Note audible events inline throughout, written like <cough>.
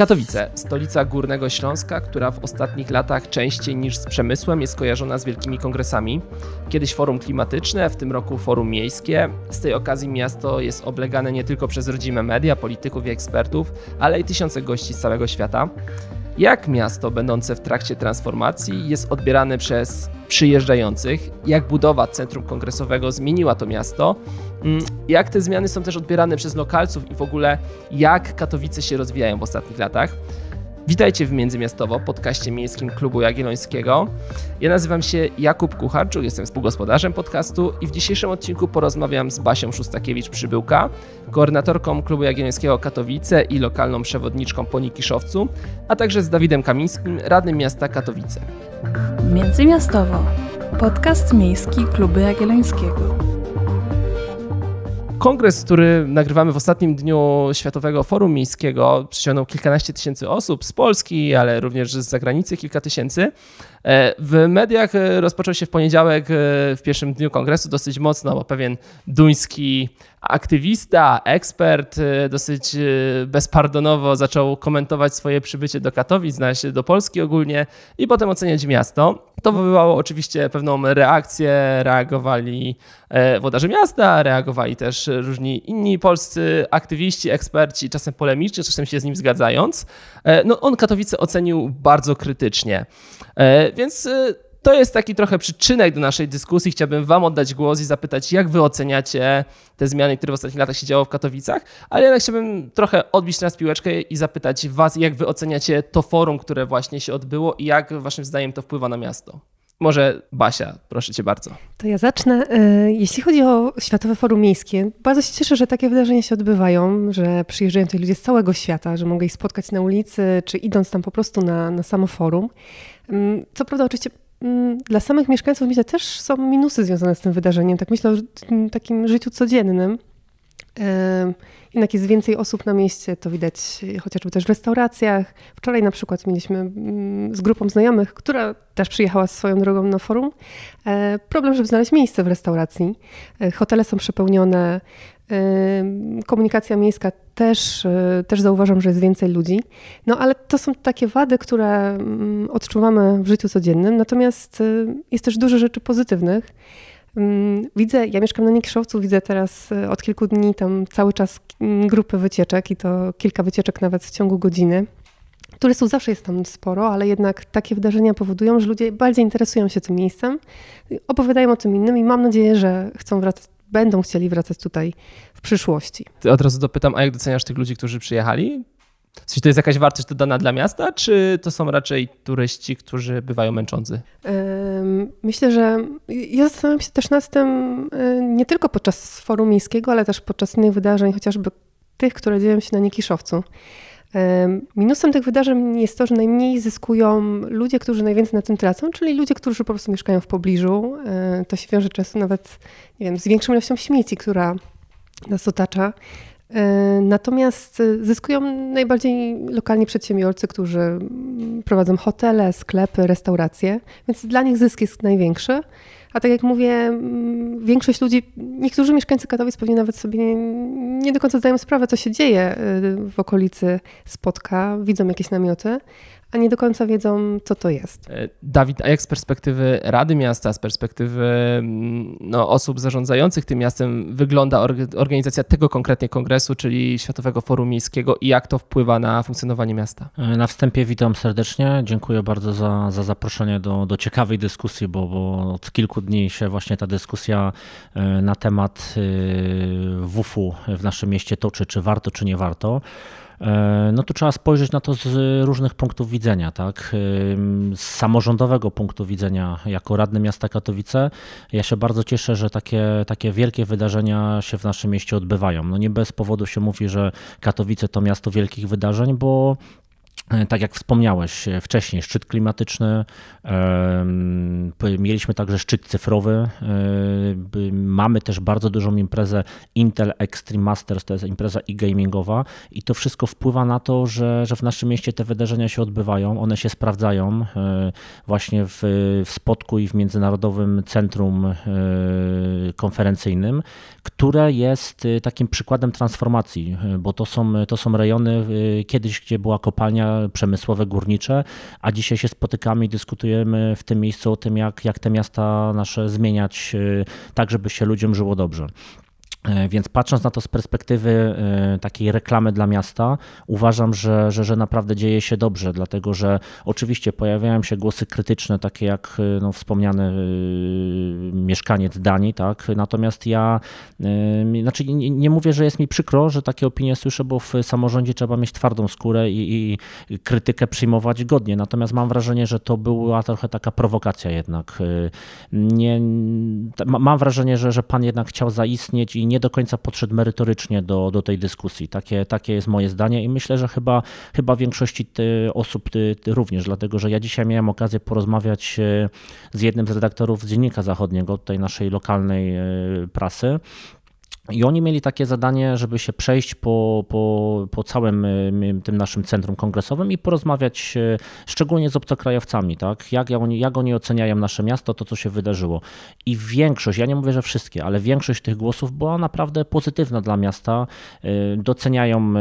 Katowice, stolica Górnego Śląska, która w ostatnich latach częściej niż z przemysłem jest kojarzona z wielkimi kongresami. Kiedyś forum klimatyczne, w tym roku forum miejskie. Z tej okazji miasto jest oblegane nie tylko przez rodzime media, polityków i ekspertów, ale i tysiące gości z całego świata. Jak miasto będące w trakcie transformacji jest odbierane przez przyjeżdżających? Jak budowa centrum kongresowego zmieniła to miasto? Mm, jak te zmiany są też odbierane przez lokalców i w ogóle jak Katowice się rozwijają w ostatnich latach? Witajcie w Międzymiastowo, podcaście miejskim Klubu Jagiellońskiego. Ja nazywam się Jakub Kucharczuk, jestem współgospodarzem podcastu i w dzisiejszym odcinku porozmawiam z Basią Szustakiewicz-Przybyłka, koordynatorką Klubu Jagiellońskiego Katowice i lokalną przewodniczką po Nikiszowcu, a także z Dawidem Kamińskim, radnym miasta Katowice. Międzymiastowo, podcast miejski Klubu Jagiellońskiego. Kongres, który nagrywamy w ostatnim dniu Światowego Forum Miejskiego, przyciągnął kilkanaście tysięcy osób z Polski, ale również z zagranicy kilka tysięcy. E, w mediach e, rozpoczął się w poniedziałek, e, w pierwszym dniu kongresu, dosyć mocno, bo pewien duński aktywista, ekspert dosyć bezpardonowo zaczął komentować swoje przybycie do Katowic, do Polski ogólnie i potem oceniać miasto. To wywołało oczywiście pewną reakcję, reagowali włodarze miasta, reagowali też różni inni polscy aktywiści, eksperci, czasem polemicznie, czasem się z nim zgadzając. No, on Katowice ocenił bardzo krytycznie. Więc y, to jest taki trochę przyczynek do naszej dyskusji. Chciałbym Wam oddać głos i zapytać, jak Wy oceniacie te zmiany, które w ostatnich latach się działo w Katowicach, ale jednak chciałbym trochę odbić teraz piłeczkę i zapytać Was, jak Wy oceniacie to forum, które właśnie się odbyło i jak Waszym zdaniem to wpływa na miasto. Może Basia, proszę cię bardzo. To ja zacznę. E, jeśli chodzi o Światowe Forum Miejskie, bardzo się cieszę, że takie wydarzenia się odbywają, że przyjeżdżają tutaj ludzie z całego świata, że mogę ich spotkać na ulicy, czy idąc tam po prostu na, na samo forum. Mm, co prawda, oczywiście mm, dla samych mieszkańców myślę też są minusy związane z tym wydarzeniem. Tak myślę o takim życiu codziennym. Jednak jest więcej osób na mieście, to widać chociażby też w restauracjach. Wczoraj na przykład mieliśmy mm, z grupą znajomych, która też przyjechała swoją drogą na forum, e, problem, żeby znaleźć miejsce w restauracji. E, hotele są przepełnione, Komunikacja miejska też, y, też zauważam, że jest więcej ludzi. No ale to są takie wady, które mm, odczuwamy w życiu codziennym. Natomiast y, jest też dużo rzeczy pozytywnych. Widzę, ja mieszkam na Niekiszowcu, widzę teraz y, od kilku dni tam cały czas mm, grupy wycieczek i to kilka wycieczek nawet w ciągu godziny. Turystów zawsze jest tam sporo, ale jednak takie wydarzenia powodują, że ludzie bardziej interesują się tym miejscem, opowiadają o tym innym i mam nadzieję, że chcą wracać będą chcieli wracać tutaj w przyszłości. Od razu dopytam, a jak doceniasz tych ludzi, którzy przyjechali? Czy to jest jakaś wartość dodana dla miasta, czy to są raczej turyści, którzy bywają męczący? Myślę, że ja zastanawiam się też nad tym e, nie tylko podczas forum miejskiego, ale też podczas innych wydarzeń, chociażby tych, które dzieją się na Niekiszowcu. Minusem tych wydarzeń jest to, że najmniej zyskują ludzie, którzy najwięcej na tym tracą, czyli ludzie, którzy po prostu mieszkają w pobliżu. E, to się wiąże często nawet nie wiem, z większą ilością śmieci, która nas otacza. E, natomiast zyskują najbardziej lokalni przedsiębiorcy, którzy prowadzą hotele, sklepy, restauracje, więc dla nich zysk jest największy. A tak jak mówię, mm, większość ludzi, niektórzy mieszkańcy Katowic pewnie nawet sobie nie, nie do końca zdają sprawę, co się dzieje y, w okolicy Spotka, widzą jakieś namioty, a nie do końca wiedzą, co to jest. E, Dawid, a jak z perspektywy Rady Miasta, z perspektywy mm, no, osób zarządzających tym miastem wygląda organizacja tego konkretnie kongresu, czyli Światowego Forum Miejskiego i jak to wpływa na funkcjonowanie miasta? E, na wstępie witam serdecznie. Dziękuję bardzo za, za zaproszenie do, do ciekawej dyskusji, bo, bo od kilku dni się właśnie ta dyskusja e, na temat WUF-u w naszym mieście toczy, czy warto, czy nie warto. E, no to trzeba spojrzeć na to z różnych punktów widzenia. Tak? Z samorządowego punktu widzenia, jako radny miasta Katowice, ja się bardzo cieszę, że takie, takie wielkie wydarzenia się w naszym mieście odbywają. No nie bez powodu się mówi, że Katowice to miasto wielkich wydarzeń, bo tak jak wspomniałeś e, wcześniej, szczyt klimatyczny, mieliśmy także szczyt cyfrowy, e, mamy też bardzo dużą imprezę Intel Extreme Masters, to jest impreza e-gamingowa i to wszystko wpływa na to, że, że w naszym mieście te wydarzenia się odbywają, one się sprawdzają właśnie w, w Spotku i w Międzynarodowym Centrum Konferencyjnym, które jest takim przykładem transformacji, bo to są, to są rejony kiedyś, gdzie była kopalnia przemysłowe, górnicze, a dzisiaj się spotykamy i dyskutujemy w tym miejscu o tym, jak, jak te miasta nasze zmieniać, y, tak żeby się ludziom żyło dobrze. E, więc patrząc na to z perspektywy e, takiej reklamy dla miasta, uważam, że, że, że naprawdę dzieje się dobrze, dlatego że oczywiście pojawiają się głosy krytyczne, takie jak e, no, wspomniany mieszkaniec Danii, tak? natomiast ja znaczy nie, nie, mówię, że jest mi przykro, że takie opinie słyszę, bo w samorządzie trzeba mieć twardą skórę i, i krytykę przyjmować godnie, natomiast mam wrażenie, że to była trochę taka prowokacja jednak. Nie, mam wrażenie, że, że pan jednak chciał zaistnieć i nie do końca podszedł merytorycznie do, do tej dyskusji. Takie, takie jest moje zdanie i myślę, że chyba, chyba większości osób również, dlatego że ja dzisiaj miałem okazję porozmawiać e, z jednym z redaktorów z Dziennika Zachodniego, tutaj naszej lokalnej e, prasy i oni mieli takie zadanie, żeby się przejść po, po, po całym y, tym naszym centrum kongresowym i porozmawiać y, szczególnie z obcokrajowcami, tak? Jak, jak, oni, jak oni oceniają nasze miasto, to co się wydarzyło. I większość, ja nie mówię, że wszystkie, ale większość tych głosów była naprawdę pozytywna dla miasta. Y, doceniają,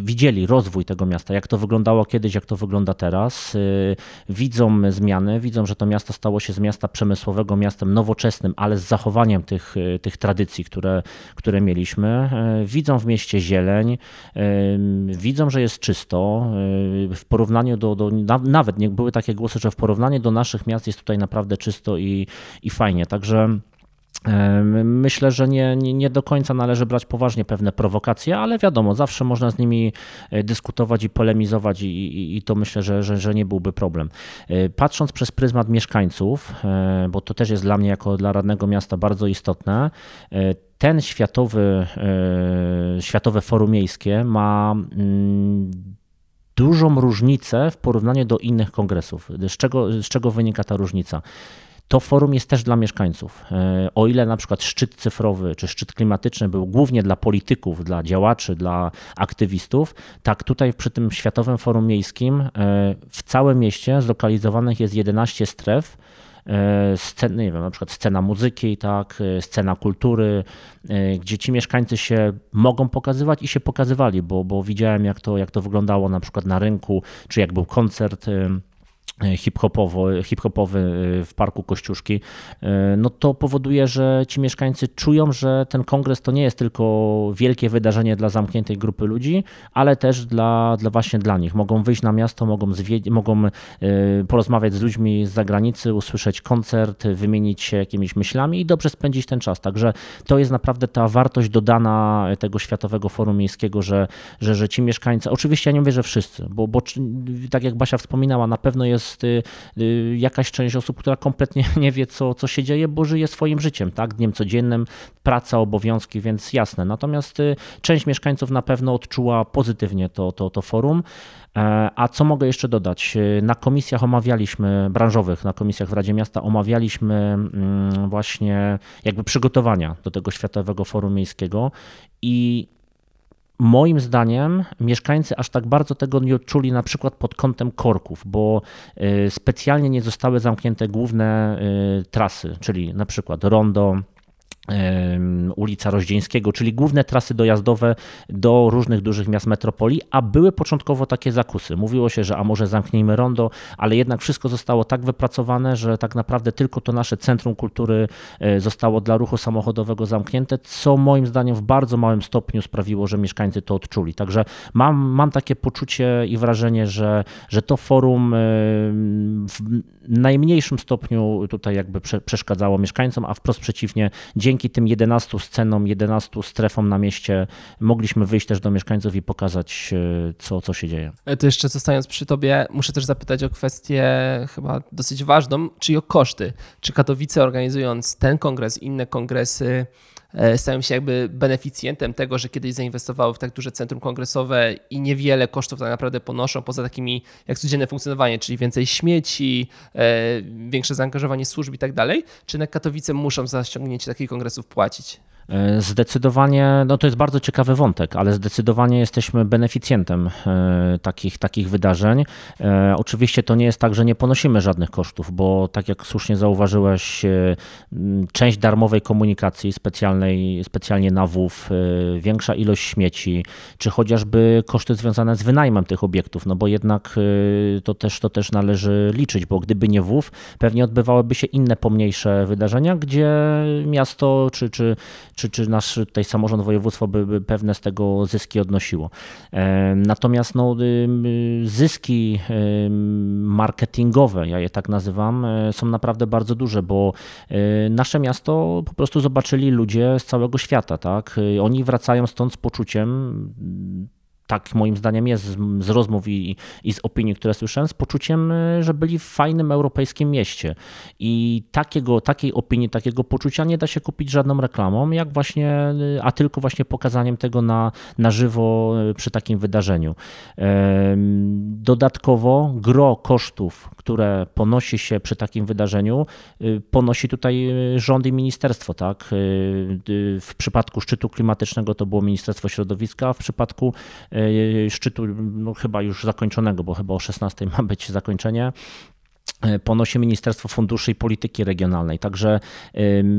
widzieli rozwój tego miasta, jak to wyglądało kiedyś, jak to wygląda teraz. Widzą zmiany, widzą, że to miasto stało się z miasta przemysłowego miastem nowoczesnym, ale z zachowaniem tych, tych tradycji, które które mieliśmy. E, widzą w mieście zieleń, e, widzą, że jest czysto. E, w porównaniu do, do nawet nie były takie głosy, że w porównaniu do naszych miast jest tutaj naprawdę czysto i, i fajnie. Także Myślę, że nie, nie, do końca należy brać poważnie pewne prowokacje, ale wiadomo, zawsze można z nimi dyskutować i polemizować, i, i, i, to myślę, że, że, że nie byłby problem. Patrząc przez pryzmat mieszkańców, bo to też jest dla mnie, jako dla radnego miasta, bardzo istotne, ten światowy, e, Światowe Forum Miejskie ma mm, dużą różnicę w porównaniu do innych kongresów. Z czego, z czego wynika ta różnica? To forum jest też dla mieszkańców. E, o ile na przykład szczyt cyfrowy czy szczyt klimatyczny był głównie dla polityków, dla działaczy, dla aktywistów, tak tutaj przy tym Światowym Forum Miejskim e, w całym mieście zlokalizowanych jest 11 stref, E, sceny, nie wiem, na przykład scena muzyki, tak, scena kultury, gdzie ci mieszkańcy się mogą pokazywać i się pokazywali, bo, bo widziałem jak to, jak to wyglądało na przykład na rynku, czy jak był koncert hip-hopowy, y, w Parku Kościuszki, y, no to powoduje, że ci mieszkańcy czują, że ten kongres to nie jest tylko wielkie wydarzenie dla zamkniętej grupy ludzi, ale też dla, dla właśnie dla nich. Mogą wyjść na miasto, mogą, mogą y, porozmawiać z ludźmi z zagranicy, usłyszeć koncert, wymienić się jakimiś myślami i dobrze spędzić ten czas. Także to jest naprawdę ta wartość dodana tego Światowego Forum Miejskiego, że, że, że ci mieszkańcy, oczywiście ja nie mówię, że wszyscy, bo, bo tak jak Basia wspominała, na pewno jest jest y, y, jakaś część osób, która kompletnie <laughs> nie wie, co, co się dzieje, bo żyje swoim życiem, tak? Dniem codziennym, praca, obowiązki, więc jasne. Natomiast y, część mieszkańców na pewno odczuła pozytywnie to, to, to forum. E, a co mogę jeszcze dodać? Na komisjach omawialiśmy, branżowych, na komisjach w Radzie Miasta omawialiśmy mm, właśnie jakby przygotowania do tego Światowego Forum Miejskiego i Moim zdaniem mieszkańcy aż tak bardzo tego nie odczuli na przykład pod kątem korków, bo y, specjalnie nie zostały zamknięte główne y, trasy, czyli na przykład rondo, ulica Rozdzieńskiego, czyli główne trasy dojazdowe do różnych dużych miast metropolii, a były początkowo takie zakusy. Mówiło się, że a może zamknijmy rondo, ale jednak wszystko zostało tak wypracowane, że tak naprawdę tylko to nasze Centrum Kultury e, zostało dla ruchu samochodowego zamknięte, co moim zdaniem w bardzo małym stopniu sprawiło, że mieszkańcy to odczuli. Także mam, mam takie poczucie i wrażenie, że, że to forum e, w najmniejszym stopniu tutaj jakby przeszkadzało mieszkańcom, a wprost przeciwnie, dzięki tym 11 scenom, 11 strefom na mieście mogliśmy wyjść też do mieszkańców i pokazać, e, co, co się dzieje. E, to jeszcze zostając przy tobie, muszę też zapytać o kwestię chyba dosyć ważną, czyli o koszty. Czy Katowice organizując ten kongres, inne kongresy, stają się jakby beneficjentem tego, że kiedyś zainwestowały w tak duże centrum kongresowe i niewiele kosztów tak naprawdę ponoszą poza takimi jak codzienne funkcjonowanie, czyli więcej śmieci, większe zaangażowanie służb i tak dalej, czy na Katowice muszą za ściągnięcie takich kongresów płacić? E, zdecydowanie, no to jest bardzo ciekawy wątek, ale zdecydowanie jesteśmy beneficjentem e, takich, takich wydarzeń. E, oczywiście to nie jest tak, że nie ponosimy żadnych kosztów, bo tak jak słusznie zauważyłeś, część darmowej komunikacji specjalnej, specjalnie na WUF, większa ilość śmieci, czy chociażby koszty związane z wynajmem tych obiektów, no bo jednak to też, to też należy liczyć, bo gdyby nie WUF, pewnie odbywałyby się inne pomniejsze wydarzenia, gdzie miasto czy, czy, czy, czy nasz tutaj samorząd województwa by, by pewne z tego zyski odnosiło. E, natomiast no, zyski marketingowe, ja je tak nazywam, e, są naprawdę bardzo duże, bo e, nasze miasto po prostu zobaczyli ludzie z całego świata. Tak? Oni wracają stąd z poczuciem, tak moim zdaniem jest z, z rozmów i, i, z opinii, które słyszałem, z poczuciem, y, że byli w fajnym europejskim mieście. I takiego, takiej opinii, takiego poczucia nie da się kupić żadną reklamą, jak właśnie, y, a tylko właśnie pokazaniem tego na, na żywo y, przy takim wydarzeniu. Dodatkowo gro kosztów, które ponosi się przy takim wydarzeniu, ponosi tutaj rząd i ministerstwo. Tak? W przypadku szczytu klimatycznego to było Ministerstwo Środowiska, a w przypadku szczytu no, chyba już zakończonego, bo chyba o 16 ma być zakończenie. E, ponosi Ministerstwo Funduszy i Polityki Regionalnej. Także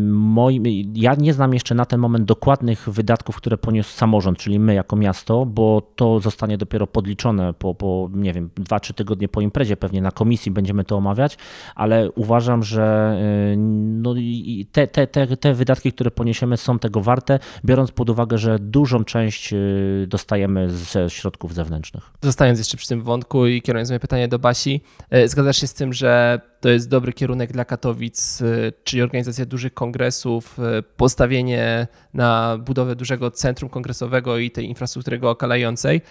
moi, ja nie znam jeszcze na ten moment dokładnych wydatków, które poniósł samorząd, czyli my jako miasto, bo to zostanie dopiero podliczone po, po nie wiem, dwa, trzy tygodnie po imprezie, pewnie na komisji będziemy to omawiać, ale uważam, że y, no, te, te, te, te wydatki, które poniesiemy są tego warte, biorąc pod uwagę, że dużą część dostajemy ze środków zewnętrznych. Zostając jeszcze przy tym wątku i kierując moje pytanie do Basi, zgadzasz się z tym, że to jest dobry kierunek dla Katowic, y, czyli organizacja dużych kongresów, y, postawienie na budowę dużego centrum kongresowego i tej infrastruktury go okalającej.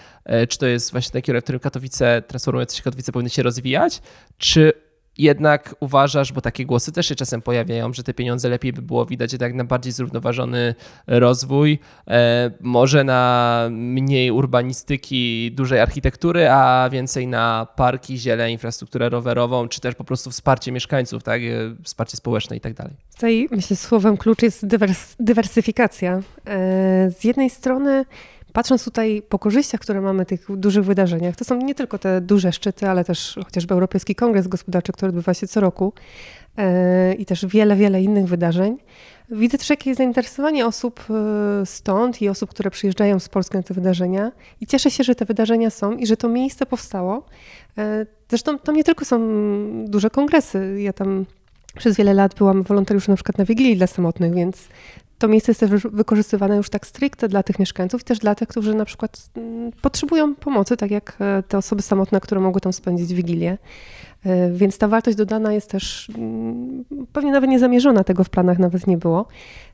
Y, czy to jest właśnie ten kierunek, w którym Katowice, transformujące się Katowice powinny się rozwijać? Czy jednak uważasz, bo takie głosy też się czasem pojawiają, że te pieniądze lepiej by było widać jednak na bardziej zrównoważony rozwój, e, może na mniej urbanistyki, dużej architektury, a więcej na parki, ziele, infrastrukturę rowerową, czy też po prostu wsparcie mieszkańców, tak? E, wsparcie społeczne i tak dalej. Tutaj myślę, słowem klucz jest dywers dywersyfikacja. E, z jednej strony Patrząc tutaj po korzyściach, które mamy tych dużych wydarzeniach, to są nie tylko te duże szczyty, ale też chociażby Europejski Kongres Gospodarczy, który odbywa się co roku yy, i też wiele, wiele innych wydarzeń. Widzę też jakieś zainteresowanie osób e, stąd i osób, które przyjeżdżają z Polski na te wydarzenia i cieszę się, że te wydarzenia są i że to miejsce powstało. Yy, zresztą tam nie tylko są duże kongresy. Ja tam przez wiele lat byłam wolontariuszem na przykład na Wigilii dla samotnych, więc to miejsce jest też wykorzystywane już tak stricte dla tych mieszkańców też dla tych, którzy na przykład mm, potrzebują pomocy, tak jak e, te osoby samotne, które mogły tam spędzić Wigilię. E, więc ta wartość dodana jest też mm, pewnie nawet niezamierzona, tego w planach nawet nie było.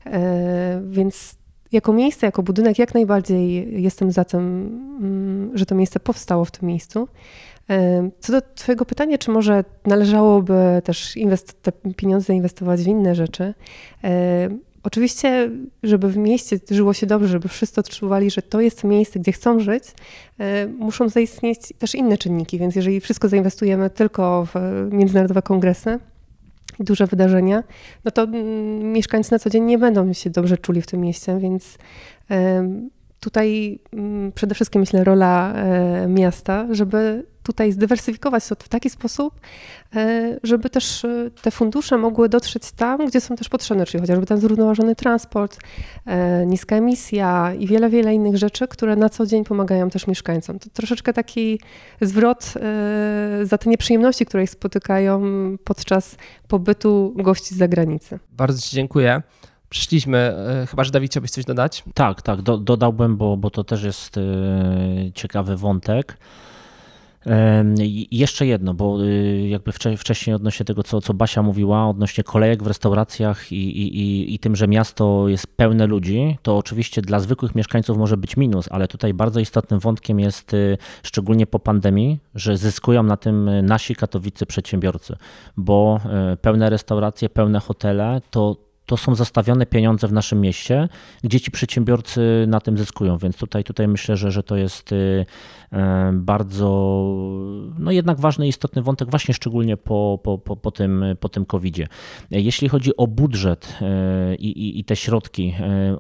E, więc jako miejsce, jako budynek jak najbardziej jestem za tym, mm, że to miejsce powstało w tym miejscu. Co do Twojego pytania, czy może należałoby też te pieniądze zainwestować w inne rzeczy, Oczywiście, żeby w mieście żyło się dobrze, żeby wszyscy odczuwali, że to jest miejsce, gdzie chcą żyć, e, muszą zaistnieć też inne czynniki. Więc jeżeli wszystko zainwestujemy tylko w międzynarodowe kongresy, duże wydarzenia, no to mm, mieszkańcy na co dzień nie będą się dobrze czuli w tym mieście, więc tutaj mm, przede wszystkim myślę rola e, miasta, żeby tutaj zdywersyfikować to w taki sposób, e, żeby też e, te fundusze mogły dotrzeć tam, gdzie są też potrzebne, czyli chociażby ten zrównoważony transport, niska emisja i wiele, wiele innych rzeczy, które na co dzień pomagają też mieszkańcom. To troszeczkę taki zwrot za te nieprzyjemności, które ich spotykają podczas pobytu gości z zagranicy. Bardzo Ci dziękuję przyszliśmy. E, chyba, że Dawid chciałbyś coś dodać? Tak, tak, do, dodałbym, bo, bo to też jest e, ciekawy wątek. Jeszcze jedno, bo e, jakby wcześniej odnośnie tego, co, co Basia mówiła, odnośnie kolejek w restauracjach i, i, i tym, że miasto jest pełne ludzi, to oczywiście dla zwykłych mieszkańców może być minus, ale tutaj bardzo istotnym wątkiem jest, szczególnie po pandemii, że zyskują na tym nasi katowicy przedsiębiorcy, bo pełne restauracje, pełne hotele to to są zastawione pieniądze w naszym mieście, gdzie ci przedsiębiorcy na tym zyskują, więc tutaj, tutaj myślę, że, że to jest E, bardzo, no jednak ważny istotny wątek, właśnie szczególnie po, po, po, po, tym, po tym COVID-zie. Jeśli chodzi o budżet e, i, i, i te środki,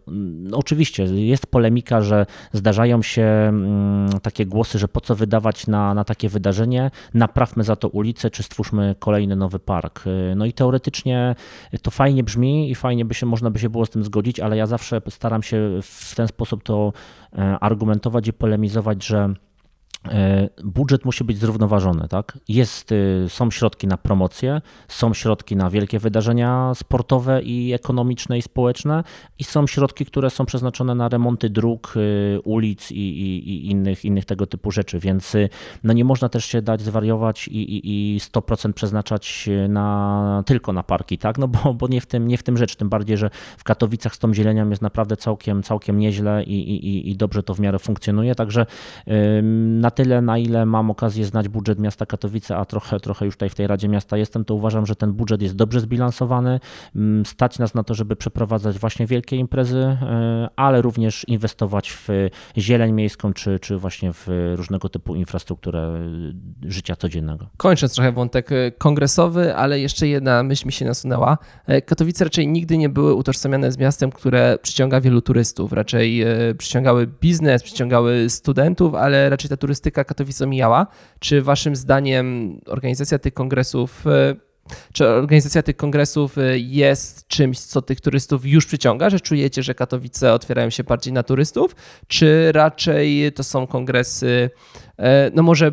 no oczywiście jest polemika, że zdarzają się mm, takie głosy, że po co wydawać na, na takie wydarzenie, naprawmy za to ulicę, czy stwórzmy kolejny nowy park. No i teoretycznie to fajnie brzmi i fajnie by się, można by się było z tym zgodzić, ale ja zawsze staram się w ten sposób to argumentować i polemizować, że E, budżet musi być zrównoważony, tak? Jest, y, są środki na promocję, są środki na wielkie wydarzenia sportowe i ekonomiczne i społeczne i są środki, które są przeznaczone na remonty dróg, y, ulic i, i, i innych, innych tego typu rzeczy, więc y, no nie można też się dać zwariować i, i, i 100% przeznaczać na, tylko na parki, tak? No bo, bo nie, w tym, nie w tym rzecz, tym bardziej, że w Katowicach z tą zielenią jest naprawdę całkiem, całkiem nieźle i, i, i dobrze to w miarę funkcjonuje, także na tyle, na ile mam okazję znać budżet miasta Katowice, a trochę, trochę już tutaj w tej Radzie Miasta jestem, to uważam, że ten budżet jest dobrze zbilansowany. Mm, stać nas na to, żeby przeprowadzać właśnie wielkie imprezy, e, ale również inwestować w zieleń miejską, czy, czy właśnie w różnego typu infrastrukturę życia codziennego. Kończąc trochę wątek e, kongresowy, ale jeszcze jedna myśl mi się nasunęła. E, Katowice raczej nigdy nie były utożsamiane z miastem, które przyciąga wielu turystów. Raczej przyciągały biznes, przyciągały studentów, ale raczej ta turystyka turystyka Katowic omijała. Czy waszym zdaniem organizacja tych kongresów e, czy organizacja tych kongresów e, jest czymś, co tych turystów już przyciąga, że czujecie, że Katowice otwierają się bardziej na turystów, czy raczej to są kongresy, e, no może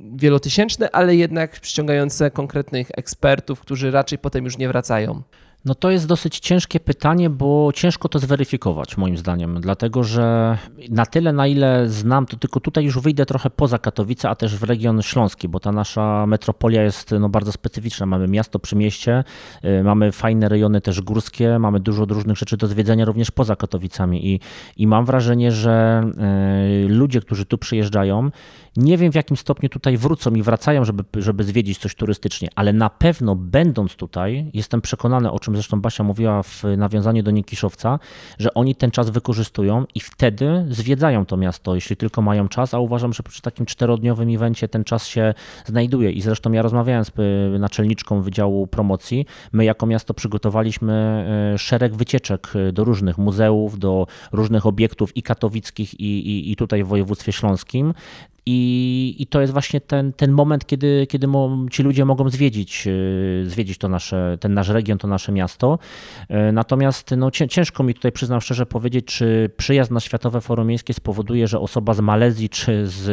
wielotysięczne, ale jednak przyciągające konkretnych ekspertów, którzy raczej potem już nie wracają? No to jest dosyć ciężkie pytanie, bo ciężko to zweryfikować moim zdaniem, dlatego że na tyle, na ile znam, to tylko tutaj już wyjdę trochę poza Katowice, a też w region śląski, bo ta nasza metropolia jest no, bardzo specyficzna. Mamy miasto przy mieście, y, mamy fajne rejony też górskie, mamy dużo różnych rzeczy do zwiedzania również poza Katowicami i, i mam wrażenie, że y, ludzie, którzy tu przyjeżdżają, nie wiem w jakim stopniu tutaj wrócą i wracają, żeby, żeby zwiedzić coś turystycznie, ale na pewno będąc tutaj, jestem przekonany, o czym zresztą Basia mówiła w nawiązaniu do Nikiszowca, że oni ten czas wykorzystują i wtedy zwiedzają to miasto, jeśli tylko mają czas, a uważam, że przy takim czterodniowym evencie ten czas się znajduje i zresztą ja rozmawiałem z naczelniczką Wydziału Promocji, my jako miasto przygotowaliśmy y, szereg wycieczek y, do różnych muzeów, do różnych obiektów i katowickich i, i, i tutaj w województwie śląskim. I, I to jest właśnie ten, ten moment, kiedy, kiedy ci ludzie mogą zwiedzić, e, zwiedzić to nasze, ten nasz region, to nasze miasto. E, natomiast no, ciężko mi tutaj, przyznam szczerze, powiedzieć, czy przyjazd na Światowe Forum Miejskie spowoduje, że osoba z Malezji czy z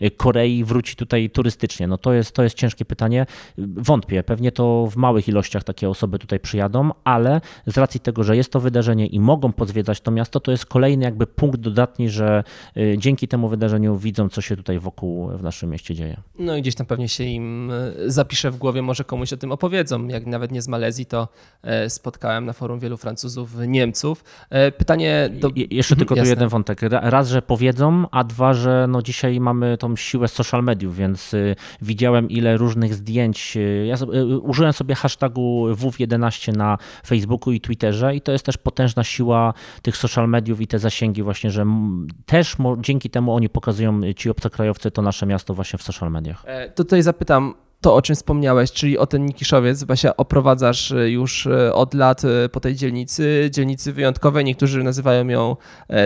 e, Korei wróci tutaj turystycznie. No to jest, to jest ciężkie pytanie. Wątpię, pewnie to w małych ilościach takie osoby tutaj przyjadą, ale z racji tego, że jest to wydarzenie i mogą pozwiedzać to miasto, to jest kolejny jakby punkt dodatni, że dzięki temu wydarzeniu widzą co się tutaj wokół w naszym mieście dzieje. No i gdzieś tam pewnie się im e, zapisze w głowie, może komuś o tym opowiedzą. Jak nawet nie z Malezji, to e, spotkałem na forum wielu Francuzów, Niemców. E, pytanie do... Je, jeszcze tylko tu jeden wątek. Raz, że powiedzą, a dwa, że no dzisiaj mamy tą siłę social mediów, więc widziałem ile różnych zdjęć. Ja użyłem sobie hashtagu WW11 na Facebooku i Twitterze i to jest też potężna siła tych social mediów i te zasięgi właśnie, że też dzięki temu oni pokazują ci obcokrajowcy to nasze miasto właśnie w social mediach. E, to tutaj zapytam, to, o czym wspomniałeś, czyli o ten Nikiszowiec, Basia, oprowadzasz e, już e, od lat po tej dzielnicy, dzielnicy wyjątkowej. Niektórzy nazywają ją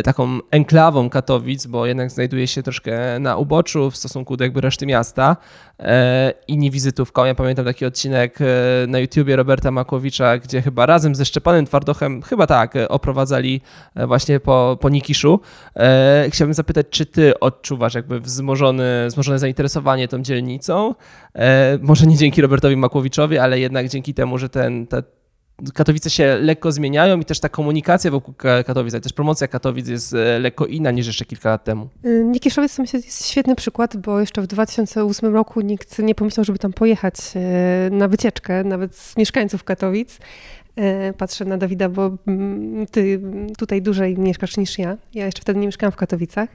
taką enklawą Katowic, bo jednak znajduje się troszkę na uboczu w stosunku do jakby reszty miasta i nie wizytówką. Ja pamiętam taki odcinek na YouTubie Roberta Makłowicza, gdzie chyba razem ze Szczepanem Twardochem, chyba tak, oprowadzali właśnie po, po Nikiszu. Chciałbym zapytać, czy ty odczuwasz jakby wzmożone, wzmożone zainteresowanie tą dzielnicą? Może nie dzięki Robertowi Makłowiczowi, ale jednak dzięki temu, że ten, te, Katowice się lekko zmieniają i też ta komunikacja wokół Katowic, też promocja Katowic jest e, lekko inna niż jeszcze kilka lat temu. Y, Nikiszowiec to myślę jest świetny przykład, bo jeszcze w 2008 roku nikt nie pomyślał, żeby tam pojechać e, na wycieczkę, nawet z mieszkańców Katowic. E, patrzę na Dawida, bo mm, ty tutaj dłużej mieszkasz niż ja. Ja jeszcze wtedy nie mieszkałam w Katowicach.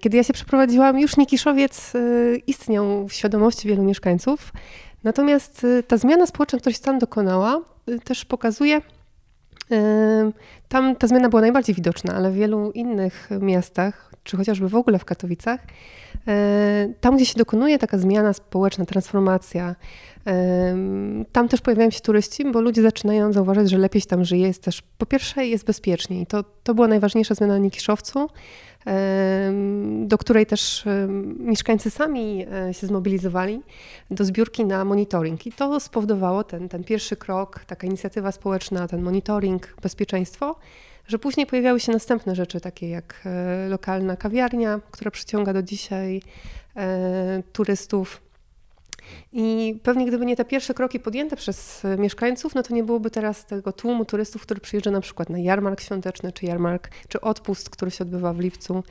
Kiedy ja się przeprowadziłam, już Nikiszowiec istniał w świadomości wielu mieszkańców. Natomiast ta zmiana społeczna, która się tam dokonała, też pokazuje, tam ta zmiana była najbardziej widoczna, ale w wielu innych miastach, czy chociażby w ogóle w Katowicach, tam, gdzie się dokonuje taka zmiana społeczna, transformacja, tam też pojawiają się turyści, bo ludzie zaczynają zauważać, że lepiej się tam żyje, jest też, po pierwsze jest bezpieczniej. To, to była najważniejsza zmiana na Nikiszowcu, do której też mieszkańcy sami e, się zmobilizowali do zbiórki na monitoring. I to spowodowało ten, ten pierwszy krok, taka inicjatywa społeczna, ten monitoring, bezpieczeństwo, że później pojawiały się następne rzeczy, takie jak e, lokalna kawiarnia, która przyciąga do dzisiaj e, turystów i pewnie gdyby nie te pierwsze kroki podjęte przez mieszkańców, no to nie byłoby teraz tego tłumu turystów, który przyjeżdża na przykład na jarmark świąteczny, czy jarmark, czy odpust, który się odbywa w lipcu.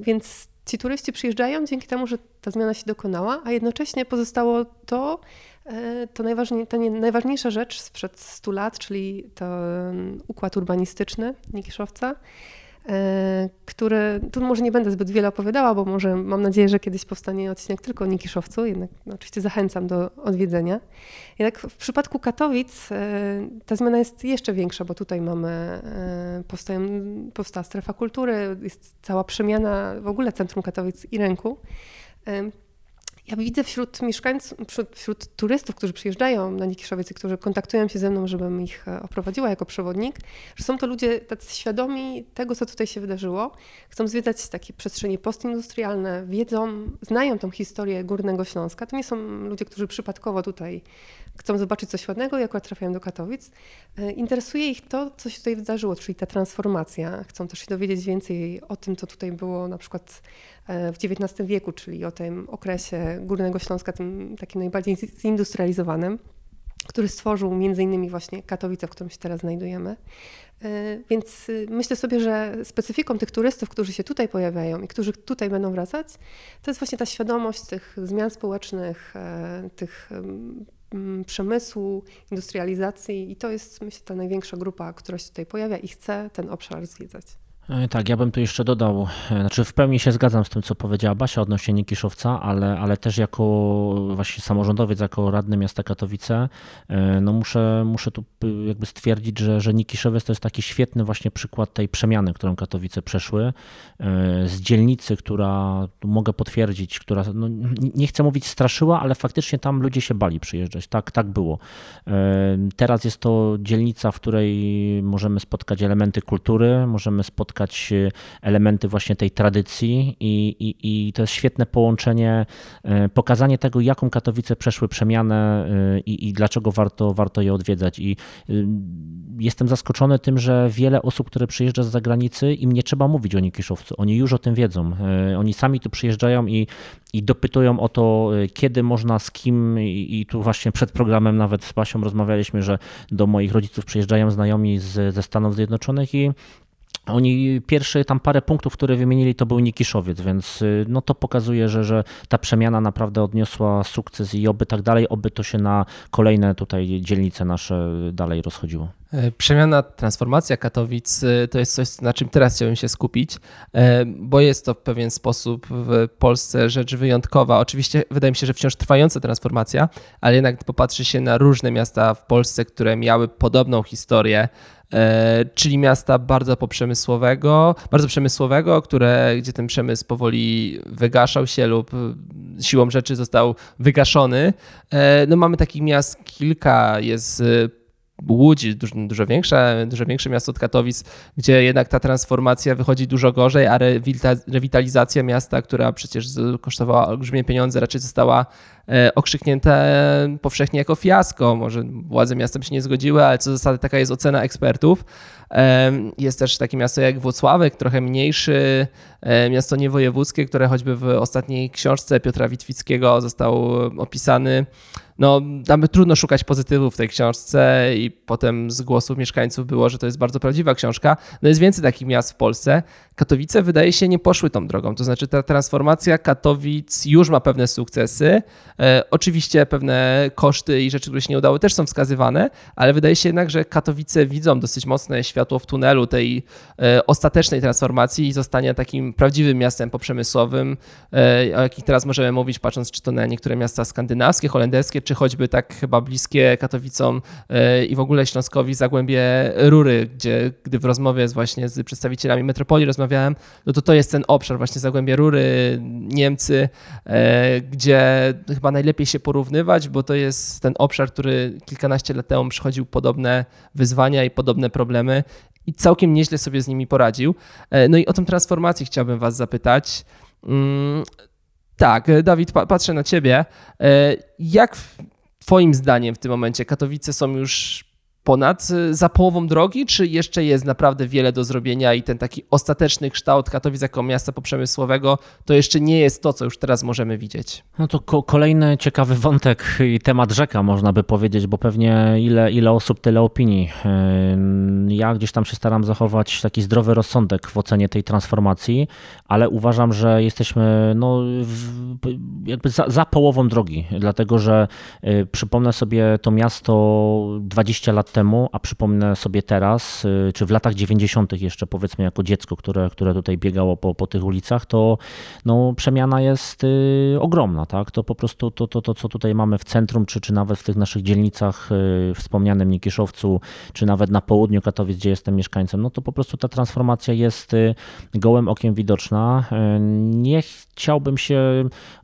Więc ci turyści przyjeżdżają dzięki temu, że ta zmiana się dokonała, a jednocześnie pozostało to, e, to najważniej, ta najważniejsza rzecz sprzed 100 lat, czyli ten układ urbanistyczny Nikiszowca, które tu może nie będę zbyt wiele opowiadała, bo może mam nadzieję, że kiedyś powstanie odcinek tylko o Nikiszowcu, jednak no, oczywiście zachęcam do odwiedzenia. Jednak w przypadku Katowic e, ta zmiana jest jeszcze większa, bo tutaj mamy, e, powstają, powstała strefa kultury, jest cała przemiana w ogóle centrum Katowic i rynku. Ja widzę wśród mieszkańców, wśród, turystów, którzy przyjeżdżają na Nikiszowiec i którzy kontaktują się ze mną, żebym ich e, oprowadziła jako przewodnik, że są to ludzie tacy świadomi tego, co tutaj się wydarzyło. Chcą zwiedzać takie przestrzenie postindustrialne, wiedzą, znają tą historię Górnego Śląska. To nie są ludzie, którzy przypadkowo tutaj chcą zobaczyć coś ładnego i akurat trafiają do Katowic. E, interesuje ich to, co się tutaj wydarzyło, czyli ta transformacja. Chcą też się dowiedzieć więcej o tym, co tutaj było na przykład w XIX wieku, czyli o tym okresie Górnego Śląska, tym takim najbardziej zindustrializowanym, który stworzył między innymi właśnie Katowice, w którym się teraz znajdujemy. E, więc myślę sobie, że specyfiką tych turystów, którzy się tutaj pojawiają i którzy tutaj będą wracać, to jest właśnie ta świadomość tych zmian społecznych, tych Mm, przemysłu, industrializacji i to jest myślę ta największa grupa, która się tutaj pojawia i chce ten obszar zwiedzać. E, tak, ja bym tu jeszcze dodał, e, znaczy w pełni się zgadzam z tym, co powiedziała Basia odnośnie Nikiszowca, ale, ale też jako właśnie samorządowiec, jako radny miasta Katowice, e, no muszę, muszę tu jakby stwierdzić, że, że Nikiszowiec to jest taki świetny właśnie przykład tej przemiany, którą Katowice przeszły, z dzielnicy, która, mogę potwierdzić, która, no, nie chcę mówić straszyła, ale faktycznie tam ludzie się bali przyjeżdżać, tak, tak było. Teraz jest to dzielnica, w której możemy spotkać elementy kultury, możemy spotkać spotkać e, elementy właśnie tej tradycji i, i, i to jest świetne połączenie, e, pokazanie tego, jaką Katowice przeszły przemianę e, i, i dlaczego warto, warto je odwiedzać. I jestem zaskoczony tym, że wiele osób, które przyjeżdża z zagranicy, im nie trzeba mówić o Nikiszowcu. Oni już o tym wiedzą. Oni sami tu przyjeżdżają i, i dopytują o to, kiedy można, z kim. I, i tu właśnie przed programem nawet z Basią rozmawialiśmy, że do moich rodziców przyjeżdżają znajomi z, ze Stanów Zjednoczonych i oni pierwsze tam parę punktów, które wymienili, to był Nikiszowiec, więc y, no to pokazuje, że, że ta przemiana naprawdę odniosła sukces i oby tak dalej, oby to się na kolejne tutaj dzielnice nasze dalej rozchodziło. E, przemiana, transformacja Katowic y, to jest coś, na czym teraz chciałbym się skupić, e, bo jest to w pewien sposób w Polsce rzecz wyjątkowa. Oczywiście wydaje mi się, że wciąż trwająca transformacja, ale jednak popatrzy się na różne miasta w Polsce, które miały podobną historię, czyli miasta bardzo poprzemysłowego, bardzo przemysłowego, które, gdzie ten przemysł powoli wygaszał się lub siłą rzeczy został wygaszony. E, no mamy takich miast kilka, jest Łódź, dużo, większe, dużo większe miasto od Katowic, gdzie jednak ta transformacja wychodzi dużo gorzej, a rewitalizacja miasta, która przecież kosztowała olbrzymie pieniądze, raczej została e, okrzyknięta powszechnie jako fiasko. Może władze miasta by się nie zgodziły, ale co zasady taka jest ocena ekspertów. Jest też takie miasto jak Włocławek, trochę mniejszy, e, miasto niewojewódzkie, które choćby w ostatniej książce Piotra Witwickiego został opisany no, tam trudno szukać pozytywów w tej książce i potem z głosów mieszkańców było, że to jest bardzo prawdziwa książka. No jest więcej takich miast w Polsce. Katowice wydaje się nie poszły tą drogą, to znaczy ta transformacja Katowic już ma pewne sukcesy. E, oczywiście pewne koszty i rzeczy, które się nie udały też są wskazywane, ale wydaje się jednak, że Katowice widzą dosyć mocne światło w tunelu tej e, ostatecznej transformacji i zostania takim prawdziwym miastem poprzemysłowym, e, o jakich teraz możemy mówić, patrząc czy to na niektóre miasta skandynawskie, holenderskie, czy choćby tak chyba bliskie Katowicom i w ogóle Śląskowi Zagłębie Rury, gdzie gdy w rozmowie z właśnie z przedstawicielami metropolii rozmawiałem, no to to jest ten obszar właśnie Zagłębie Rury, Niemcy, gdzie chyba najlepiej się porównywać, bo to jest ten obszar, który kilkanaście lat temu przychodził podobne wyzwania i podobne problemy i całkiem nieźle sobie z nimi poradził. E, no i o tą transformację chciałbym Was zapytać. Tak, Dawid, patrzę na Ciebie. E, jak Twoim zdaniem w tym momencie Katowice są już ponad y, za połową drogi, czy jeszcze jest naprawdę wiele do zrobienia i ten taki ostateczny kształt Katowic jako miasta poprzemysłowego to jeszcze nie jest to, co już teraz możemy widzieć? No to ko kolejny ciekawy wątek i temat rzeka, można by powiedzieć, bo pewnie ile, ile osób, tyle opinii. Ja gdzieś tam się staram zachować taki zdrowy rozsądek w ocenie tej transformacji, ale uważam, że jesteśmy no, jakby za, za połową drogi, dlatego że y, przypomnę sobie to miasto 20 lat temu, a przypomnę sobie teraz, y, czy w latach 90. jeszcze powiedzmy jako dziecko, które, które tutaj biegało po, po tych ulicach, to no, przemiana jest y, ogromna. Tak? To po prostu to, to, to, co tutaj mamy w centrum, czy, czy nawet w tych naszych dzielnicach, y, wspomnianym Nikiszowcu, czy nawet na południu Katowic, gdzie jestem mieszkańcem, no to po prostu ta transformacja jest gołym okiem widoczna. Nie chciałbym się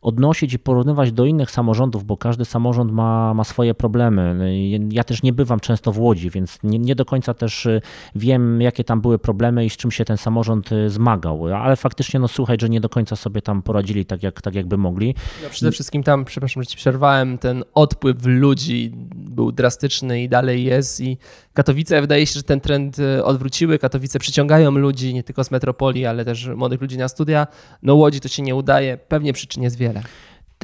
odnosić i porównywać do innych samorządów, bo każdy samorząd ma, ma swoje problemy. Ja też nie bywam często w Łodzi, więc nie, nie, do końca też y, wiem, jakie tam były problemy i z czym się ten samorząd y, zmagał. Ale faktycznie no słuchaj, że nie do końca sobie tam poradzili tak, jak, tak jakby mogli. No przede wszystkim tam, przepraszam, że ci przerwałem, ten odpływ ludzi był drastyczny i dalej jest i Katowice, wydaje się, że ten trend y, odwróciły. Katowice przyciągają ludzi nie tylko z metropolii, ale też młodych ludzi na studia. No Łodzi to się nie udaje, pewnie przyczyn jest wiele.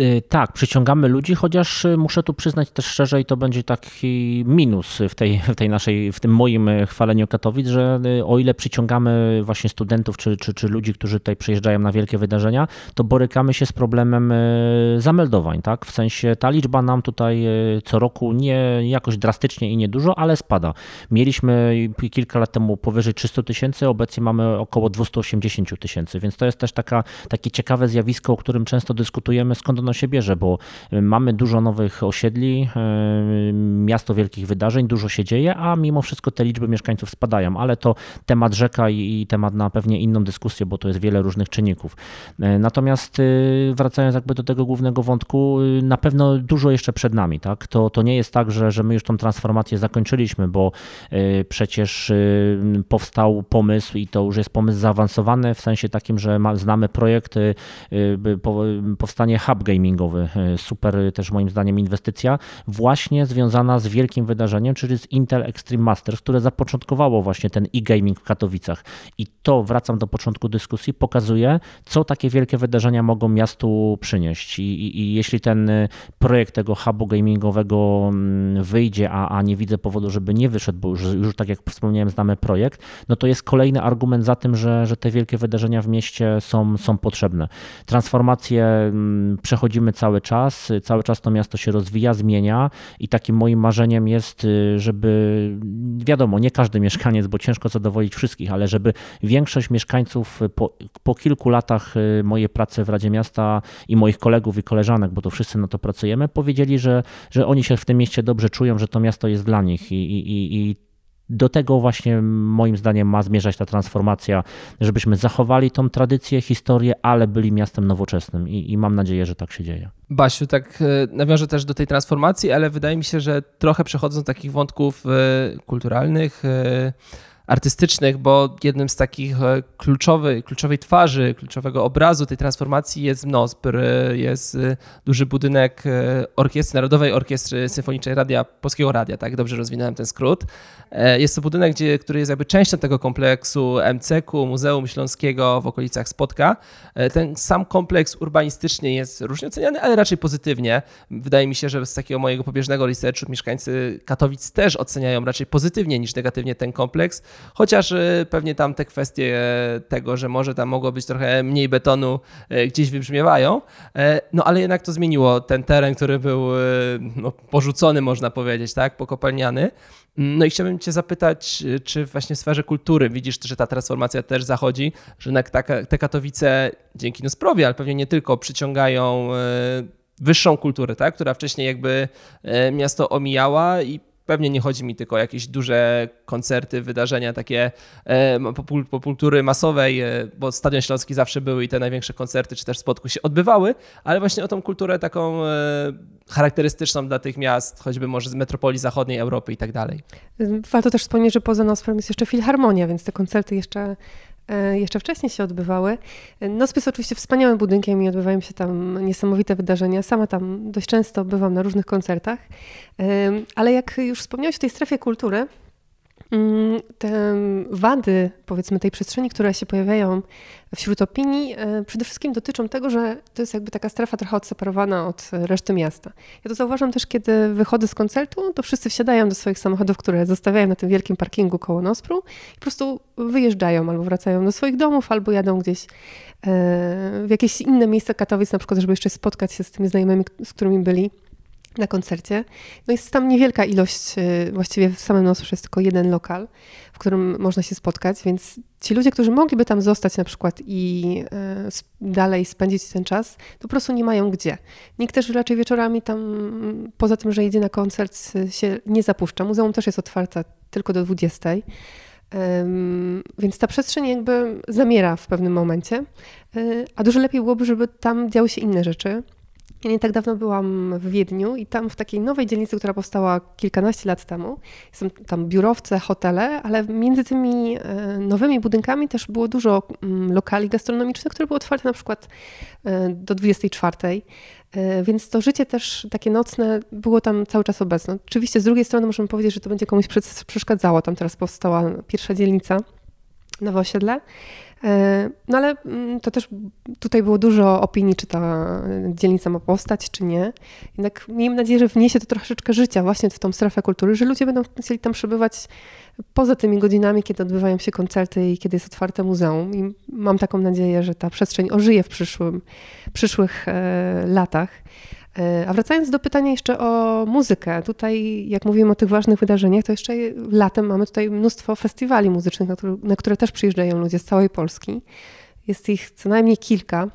Y, tak, przyciągamy ludzi, chociaż y, muszę tu przyznać też szczerze i to będzie taki minus w tej, w tej naszej, w tym moim y, chwaleniu Katowic, że o ile przyciągamy właśnie studentów czy, czy, czy ludzi, którzy tutaj przyjeżdżają na wielkie wydarzenia, to borykamy się z problemem zameldowań, tak? W sensie ta liczba nam tutaj co roku nie jakoś drastycznie i niedużo, ale spada. Mieliśmy kilka lat temu powyżej 300 tysięcy, obecnie mamy około 280 tysięcy, więc to jest też taka, takie ciekawe zjawisko, o którym często dyskutujemy, skąd ono się bierze, bo y, mamy dużo nowych osiedli, y, miasto wielkich wydarzeń, dużo się dzieje, a mimo wszystko te liczby mieszkańców spadają, ale to temat rzeka i temat na pewnie inną dyskusję, bo to jest wiele różnych czynników. Y, natomiast wracając jakby do tego głównego wątku, na pewno dużo jeszcze przed nami, tak? To, to nie jest tak, że, że my już tą transformację zakończyliśmy, bo przecież powstał pomysł i to już jest pomysł zaawansowany w sensie takim, że znamy projekt powstanie hub game gamingowy. E, super też moim zdaniem inwestycja, właśnie związana z wielkim wydarzeniem, czyli z Intel Extreme Masters, które zapoczątkowało właśnie ten e-gaming w Katowicach. I to, wracam do początku dyskusji, pokazuje, co takie wielkie wydarzenia mogą miastu przynieść. I, i, i jeśli ten e, projekt tego hubu gamingowego mm, wyjdzie, a, a nie widzę powodu, żeby nie wyszedł, bo już, już tak jak wspomniałem, znamy projekt, no to jest kolejny argument za tym, że, że te wielkie wydarzenia w mieście są, są potrzebne. Transformacje mm, przechodzą przechodzimy cały czas, cały czas to miasto się rozwija, zmienia i takim moim marzeniem jest, y, żeby wiadomo, nie każdy mieszkaniec, bo ciężko zadowolić wszystkich, ale żeby większość mieszkańców po, po kilku latach y, mojej pracy w Radzie Miasta i moich kolegów i koleżanek, bo to wszyscy na to pracujemy, powiedzieli, że, że oni się w tym mieście dobrze czują, że to miasto jest dla nich i, i, i do tego właśnie moim zdaniem ma zmierzać ta transformacja, żebyśmy zachowali tą tradycję, historię, ale byli miastem nowoczesnym i, i mam nadzieję, że tak się dzieje. Basiu, tak e, nawiążę też do tej transformacji, ale wydaje mi się, że trochę przechodzą takich wątków e, kulturalnych, e, artystycznych, bo jednym z takich e, kluczowych, kluczowej twarzy, kluczowego obrazu tej transformacji jest Mnospr, jest e, duży budynek e, orkiestry, Narodowej Orkiestry Symfonicznej Radia, Polskiego Radia, tak dobrze rozwinąłem ten skrót. Jest to budynek, gdzie, który jest jakby częścią tego kompleksu MCK-u, Muzeum Śląskiego w okolicach Spotka. Ten sam kompleks urbanistycznie jest różnie oceniany, ale raczej pozytywnie. Wydaje mi się, że z takiego mojego pobieżnego researchu mieszkańcy Katowic też oceniają raczej pozytywnie niż negatywnie ten kompleks. Chociaż y, pewnie tam te kwestie tego, że może tam mogło być trochę mniej betonu, y, gdzieś wybrzmiewają. E, no ale jednak to zmieniło ten teren, który był no, porzucony, można powiedzieć, tak, pokopalniany. No i chciałbym Cię zapytać, czy właśnie w sferze kultury widzisz, że ta transformacja też zachodzi, że te Katowice dzięki Nosprowi, ale pewnie nie tylko, przyciągają wyższą kulturę, tak? która wcześniej jakby miasto omijała i Pewnie nie chodzi mi tylko o jakieś duże koncerty, wydarzenia takie popultury masowej, bo Stadion Śląski zawsze były i te największe koncerty czy też spotku się odbywały, ale właśnie o tą kulturę taką charakterystyczną dla tych miast, choćby może z metropolii zachodniej Europy i tak dalej. Warto też wspomnieć, że poza Nosprem jest jeszcze Filharmonia, więc te koncerty jeszcze E, jeszcze wcześniej się odbywały. Nospis jest oczywiście wspaniałym budynkiem i odbywają się tam niesamowite wydarzenia. Sama tam dość często bywam na różnych koncertach. E, ale jak już wspomniałeś o tej strefie kultury, te wady, powiedzmy, tej przestrzeni, które się pojawiają wśród opinii, e, przede wszystkim dotyczą tego, że to jest jakby taka strefa trochę odseparowana od reszty miasta. Ja to zauważam też, kiedy wychodzę z koncertu, to wszyscy wsiadają do swoich samochodów, które zostawiają na tym wielkim parkingu koło Nospru i po prostu wyjeżdżają albo wracają do swoich domów, albo jadą gdzieś e, w jakieś inne miejsce Katowic, na przykład, żeby jeszcze spotkać się z tymi znajomymi, z którymi byli na koncercie. No jest tam niewielka ilość, y, właściwie w samym Nosu jest tylko jeden lokal, w którym można się spotkać, więc ci ludzie, którzy mogliby tam zostać na przykład i y, dalej spędzić ten czas, to po prostu nie mają gdzie. Nikt też raczej wieczorami tam, poza tym, że idzie na koncert, y, się nie zapuszcza. Muzeum też jest otwarte tylko do 20. Więc ta przestrzeń jakby zamiera w pewnym momencie, a dużo lepiej byłoby, żeby tam działy się inne rzeczy. Ja nie tak dawno byłam w Wiedniu i tam w takiej nowej dzielnicy, która powstała kilkanaście lat temu, są tam biurowce, hotele, ale między tymi e, nowymi budynkami też było dużo mm, lokali gastronomicznych, które były otwarte na przykład e, do 24. E, więc to życie też takie nocne było tam cały czas obecne. Oczywiście z drugiej strony możemy powiedzieć, że to będzie komuś przeszkadzało. Tam teraz powstała pierwsza dzielnica, nowe osiedle. E, no ale mm, to też tutaj było dużo opinii, czy ta dzielnica ma postać, czy nie. Jednak miejmy nadzieję, że wniesie to troszeczkę życia właśnie w tą strefę kultury, że ludzie będą chcieli tam przebywać poza tymi godzinami, kiedy odbywają się koncerty i kiedy jest otwarte muzeum. I mam taką nadzieję, że ta przestrzeń ożyje w przyszłym, przyszłych e, latach. E, a wracając do pytania jeszcze o muzykę, tutaj jak mówimy o tych ważnych wydarzeniach, to jeszcze latem mamy tutaj mnóstwo festiwali muzycznych, na które, na które też przyjeżdżają ludzie z całej Polski. Jest ich co najmniej kilka.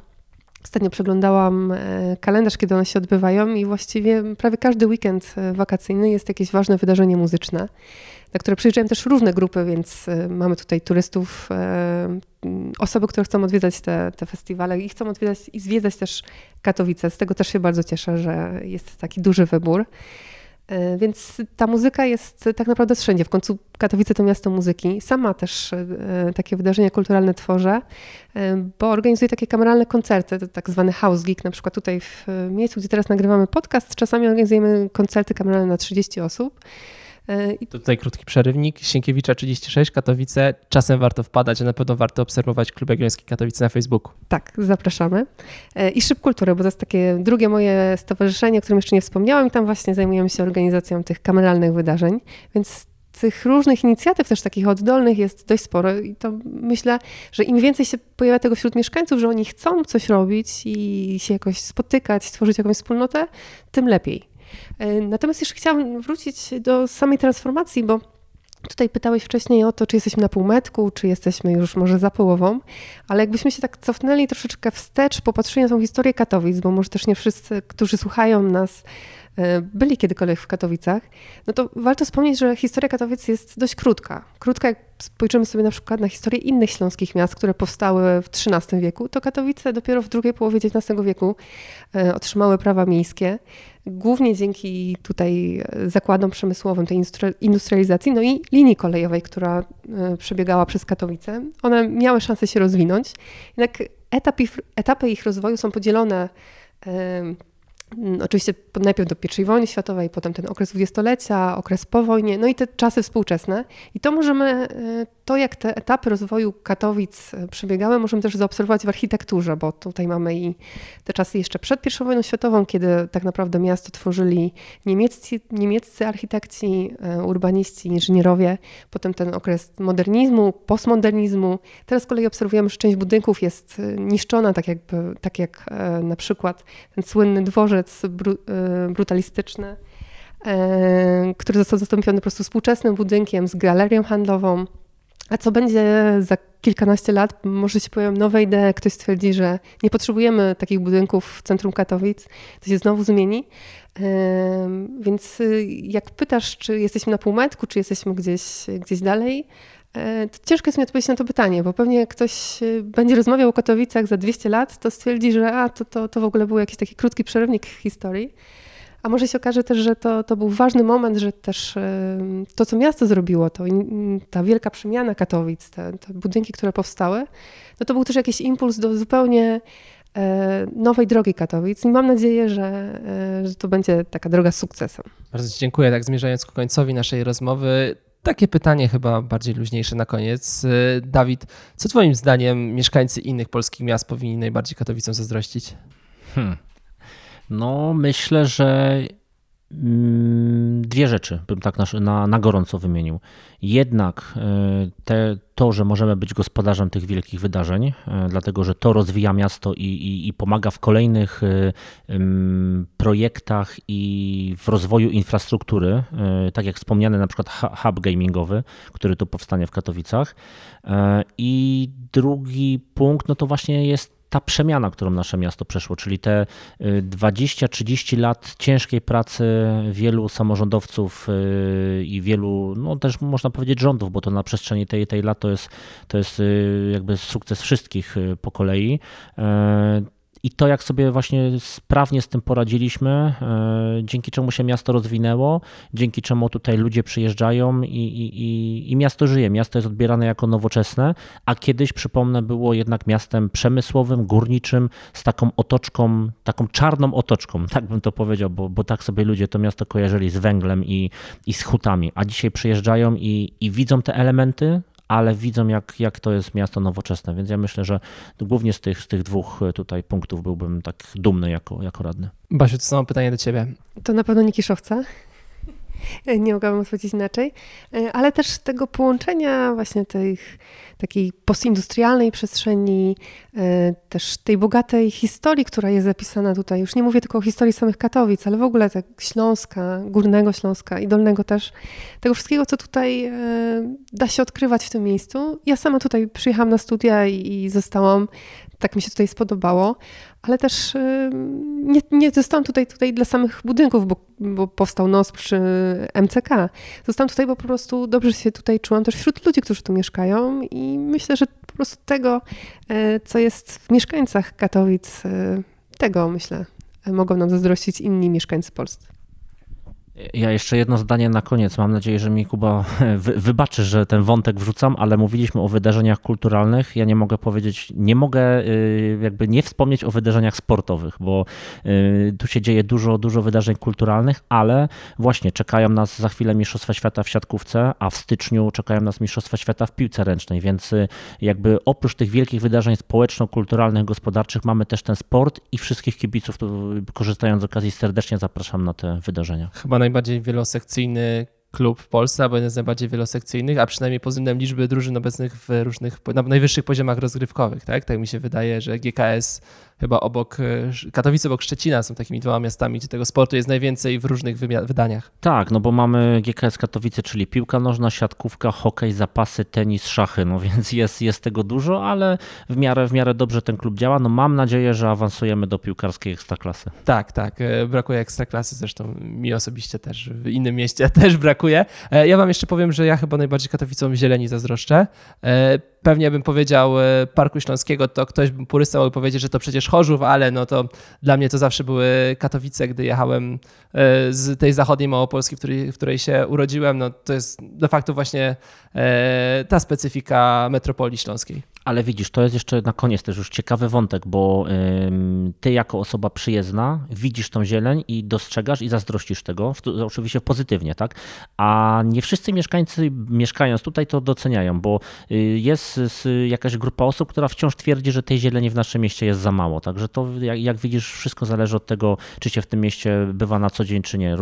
Ostatnio przeglądałam e, kalendarz, kiedy one się odbywają i właściwie prawie każdy weekend e, wakacyjny jest jakieś ważne wydarzenie muzyczne na które przyjeżdżają też różne grupy, więc y, mamy tutaj turystów, osoby, które chcą odwiedzać te, te festiwale i chcą odwiedzać i zwiedzać też Katowice. Z tego też się bardzo cieszę, że jest taki duży wybór. Y, więc ta muzyka jest tak naprawdę wszędzie. W końcu Katowice to miasto muzyki. Sama też takie wydarzenia kulturalne tworzę, bo organizuję takie kameralne koncerty, tak zwany house geek. Na przykład tutaj w miejscu, gdzie teraz nagrywamy podcast, czasami organizujemy koncerty kameralne na 30 osób. E, I tutaj krótki przerywnik. Sienkiewicza 36, Katowice. Czasem warto wpadać, a na pewno warto obserwować Klub Jagielloński Katowice na Facebooku. Tak, zapraszamy. E, I Szyb Kultury, bo to jest takie drugie moje stowarzyszenie, o którym jeszcze nie wspomniałam tam właśnie zajmujemy się organizacją tych kameralnych wydarzeń, więc tych różnych inicjatyw też takich oddolnych jest dość sporo i to myślę, że im więcej się pojawia tego wśród mieszkańców, że oni chcą coś robić i się jakoś spotykać, stworzyć jakąś wspólnotę, tym lepiej. E, natomiast jeszcze chciałam wrócić do samej transformacji, bo Tutaj pytałeś wcześniej o to, czy jesteśmy na półmetku, czy jesteśmy już może za połową, ale jakbyśmy się tak cofnęli troszeczkę wstecz, popatrzyli na tą historię Katowic, bo może też nie wszyscy, którzy słuchają nas, byli kiedykolwiek w Katowicach, no to warto wspomnieć, że historia Katowic jest dość krótka. Krótka, jak spojrzymy sobie na przykład na historię innych śląskich miast, które powstały w XIII wieku, to Katowice dopiero w drugiej połowie XIX wieku e, otrzymały prawa miejskie głównie dzięki tutaj e, zakładom przemysłowym, tej industrializacji, no i linii kolejowej, która e, przebiegała przez Katowice. One miały szansę się rozwinąć, jednak etapy, etapy ich rozwoju są podzielone oczywiście najpierw do I wojny światowej, potem ten okres dwudziestolecia, okres po wojnie, no i te czasy współczesne. I to możemy, e, to jak te etapy rozwoju Katowic e, przebiegały, możemy też zaobserwować w architekturze, bo tutaj mamy i te czasy jeszcze przed I wojną światową, kiedy tak naprawdę miasto tworzyli niemieccy, niemieccy architekci, e, urbaniści, inżynierowie, potem ten okres modernizmu, postmodernizmu. Teraz z kolei obserwujemy, że część budynków jest niszczona, tak, jakby, tak jak na przykład ten słynny dworzec bru, y, brutalistyczny, y, który został zastąpiony po prostu współczesnym budynkiem z galerią handlową. A co będzie za kilkanaście lat? Może się pojawią nowe idee, ktoś stwierdzi, że nie potrzebujemy takich budynków w centrum Katowic, to się znowu zmieni. Więc y, jak pytasz, czy jesteśmy na półmetku, czy jesteśmy gdzieś, gdzieś dalej, e, to ciężko jest mi odpowiedzieć na to pytanie, bo pewnie jak ktoś y, będzie rozmawiał o Katowicach za 200 lat, to stwierdzi, że a, to, to, to w ogóle był jakiś taki krótki przerywnik historii. A może się okaże też, że to, to był ważny moment, że też to, co miasto zrobiło, to ta wielka przemiana Katowic, te, te budynki, które powstały, no to był też jakiś impuls do zupełnie e, nowej drogi Katowic i mam nadzieję, że, e, że to będzie taka droga z sukcesem. Bardzo Ci dziękuję. Tak zmierzając ku końcowi naszej rozmowy, takie pytanie chyba bardziej luźniejsze na koniec. E, Dawid, co Twoim zdaniem mieszkańcy innych polskich miast powinni najbardziej Katowicom zazdrościć? Hmm. No, myślę, że dwie rzeczy bym tak na, na, na gorąco wymienił. Jednak e, te, to, że możemy być gospodarzem tych wielkich wydarzeń, e, dlatego że to rozwija miasto i, i, i pomaga w kolejnych e, projektach i w rozwoju infrastruktury, tak jak wspomniany na przykład hub gamingowy, który tu powstanie w Katowicach. I drugi punkt, no to właśnie jest ta przemiana, którą nasze miasto przeszło, czyli te 20-30 y, lat ciężkiej pracy wielu samorządowców y, i wielu, no też można powiedzieć rządów, bo to na przestrzeni tej, tej lat to jest, to jest y, jakby sukces wszystkich po kolei i to, jak sobie właśnie sprawnie z tym poradziliśmy, e, dzięki czemu się miasto rozwinęło, dzięki czemu tutaj ludzie przyjeżdżają i, i, i miasto żyje. Miasto jest odbierane jako nowoczesne, a kiedyś, przypomnę, było jednak miastem przemysłowym, górniczym, z taką otoczką, taką czarną otoczką, <laughs> tak bym to powiedział, bo, bo tak sobie ludzie to miasto kojarzyli z węglem i, i z hutami, a dzisiaj przyjeżdżają i, i widzą te elementy, ale widzą, jak, jak to jest miasto nowoczesne, więc ja myślę, że głównie z tych, z tych dwóch tutaj punktów byłbym tak dumny jako, jako radny. Basiu, to samo pytanie do ciebie. To na pewno nie Kiszowca. <laughs> Nie mogłabym odpowiedzieć inaczej, e, ale też tego połączenia właśnie tych takiej postindustrialnej przestrzeni, e, też tej bogatej historii, która jest zapisana tutaj. Już nie mówię tylko o historii samych Katowic, ale w ogóle tak Śląska, Górnego Śląska i Dolnego też. Tego wszystkiego, co tutaj e, da się odkrywać w tym miejscu. Ja sama tutaj przyjechałam na studia i zostałam tak mi się tutaj spodobało, ale też nie, nie zostałam tutaj, tutaj dla samych budynków, bo, bo powstał NOS przy MCK. Zostałam tutaj, bo po prostu dobrze się tutaj czułam też wśród ludzi, którzy tu mieszkają i myślę, że po prostu tego, e, co jest w mieszkańcach Katowic, e, tego myślę, mogą nam zazdrościć inni mieszkańcy polscy. Ja jeszcze jedno zdanie na koniec. Mam nadzieję, że mi Kuba <laughs> wy, wybaczy, że ten wątek wrzucam, ale mówiliśmy o wydarzeniach kulturalnych. Ja nie mogę powiedzieć, nie mogę y, jakby nie wspomnieć o wydarzeniach sportowych, bo y, tu się dzieje dużo, dużo wydarzeń kulturalnych, ale właśnie czekają nas za chwilę Mistrzostwa Świata w siatkówce, a w styczniu czekają nas Mistrzostwa Świata w piłce ręcznej, więc y, jakby oprócz tych wielkich wydarzeń społeczno-kulturalnych, gospodarczych mamy też ten sport i wszystkich kibiców, korzystając z okazji serdecznie zapraszam na te wydarzenia. Chyba najbardziej wielosekcyjny klub w Polsce, albo jeden z najbardziej wielosekcyjnych, a przynajmniej pod względem liczby drużyn obecnych w różnych, na najwyższych poziomach rozgrywkowych. Tak, tak mi się wydaje, że GKS chyba obok, e, Katowice obok Szczecina są takimi dwoma miastami, gdzie tego sportu jest najwięcej w różnych wydaniach. Tak, no bo mamy GKS Katowice, czyli piłka nożna, siatkówka, hokej, zapasy, tenis, szachy, no więc jest, jest tego dużo, ale w miarę, w miarę dobrze ten klub działa. No mam nadzieję, że awansujemy do piłkarskiej ekstraklasy. Tak, tak, e, brakuje ekstraklasy, zresztą mi osobiście też, w innym mieście <laughs> też brakuje. E, ja wam jeszcze powiem, że ja chyba najbardziej Katowicom zieleni zazdroszczę pewnie bym powiedział e, Parku Śląskiego, to ktoś bym purysta mógł powiedzieć, że to przecież Chorzów, ale no to dla mnie to zawsze były Katowice, gdy jechałem e, z tej zachodniej Małopolski, w której, w której się urodziłem. No to jest de facto właśnie e, ta specyfika metropolii śląskiej. Ale widzisz, to jest jeszcze na koniec też już ciekawy wątek, bo ty jako osoba przyjezdna widzisz tą zieleń i dostrzegasz i zazdrościsz tego, oczywiście pozytywnie, tak? A nie wszyscy mieszkańcy mieszkając tutaj to doceniają, bo y, jest jakaś grupa osób, która wciąż twierdzi, że tej zieleni w naszym mieście jest za mało. Także to, jak, jak widzisz, wszystko zależy od tego, czy się w tym mieście bywa na co dzień, czy nie. Y,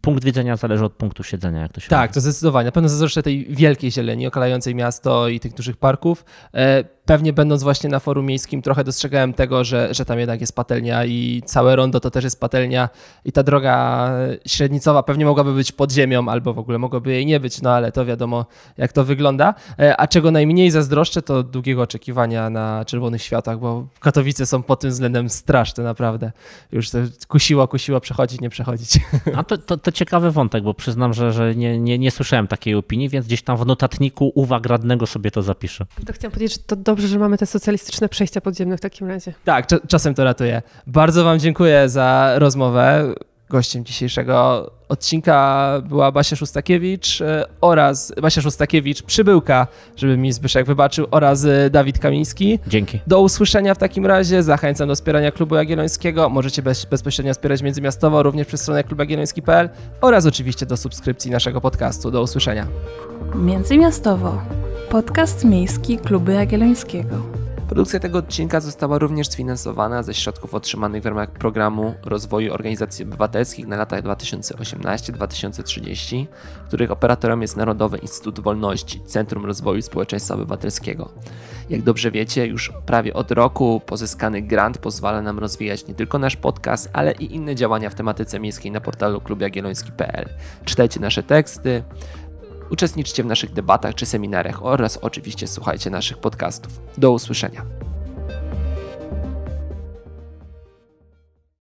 punkt widzenia zależy od punktu siedzenia, jak to się Tak, mówi. to zdecydowanie. Na pewno zazdroszczę tej wielkiej zieleni okalającej miasto i tych dużych parków. E, pewnie będąc właśnie na forum miejskim trochę dostrzegałem tego, że, że tam jednak jest patelnia i całe rondo to też jest patelnia i ta droga średnicowa pewnie mogłaby być pod ziemią albo w ogóle mogłoby jej nie być, no ale to wiadomo jak to wygląda. E, a czego najmniej zazdroszczę to długiego oczekiwania na czerwonych światach, bo Katowice są pod tym względem straszne naprawdę. Już to kusiło, kusiło przechodzić, nie przechodzić. A to, to, to ciekawy wątek, bo przyznam, że, że nie, nie, nie słyszałem takiej opinii, więc gdzieś tam w notatniku uwag radnego sobie to zapiszę. To chciałam powiedzieć, że to dobrze, że mamy te socjalistyczne przejścia podziemne w takim razie. Tak, cz- czasem to ratuje. Bardzo Wam dziękuję za rozmowę. Gościem dzisiejszego odcinka była Basia Szustakiewicz e, oraz Basia Szustakiewicz, przybyłka, żeby mi Zbyszek wybaczył, oraz e, Dawid Kamiński. Dzięki. Do usłyszenia w takim razie. Zachęcam do wspierania Klubu Jagiellońskiego. Możecie bez, bezpośrednio wspierać Międzymiastowo również przez stronę klubjagielloński.pl oraz oczywiście do subskrypcji naszego podcastu. Do usłyszenia. Międzymiastowo. Podcast miejski Kluby Jagiellońskiego. Produkcja tego odcinka została również sfinansowana ze środków otrzymanych w ramach programu rozwoju organizacji obywatelskich na lata 2018-2030, których operatorem jest Narodowy Instytut Wolności, Centrum Rozwoju Społeczeństwa Obywatelskiego. Jak dobrze wiecie, już prawie od roku pozyskany grant pozwala nam rozwijać nie tylko nasz podcast, ale i inne działania w tematyce miejskiej na portalu klubjagielloński.pl. Czytajcie nasze teksty, Uczestniczcie w naszych debatach czy seminariach oraz oczywiście słuchajcie naszych podcastów. Do usłyszenia.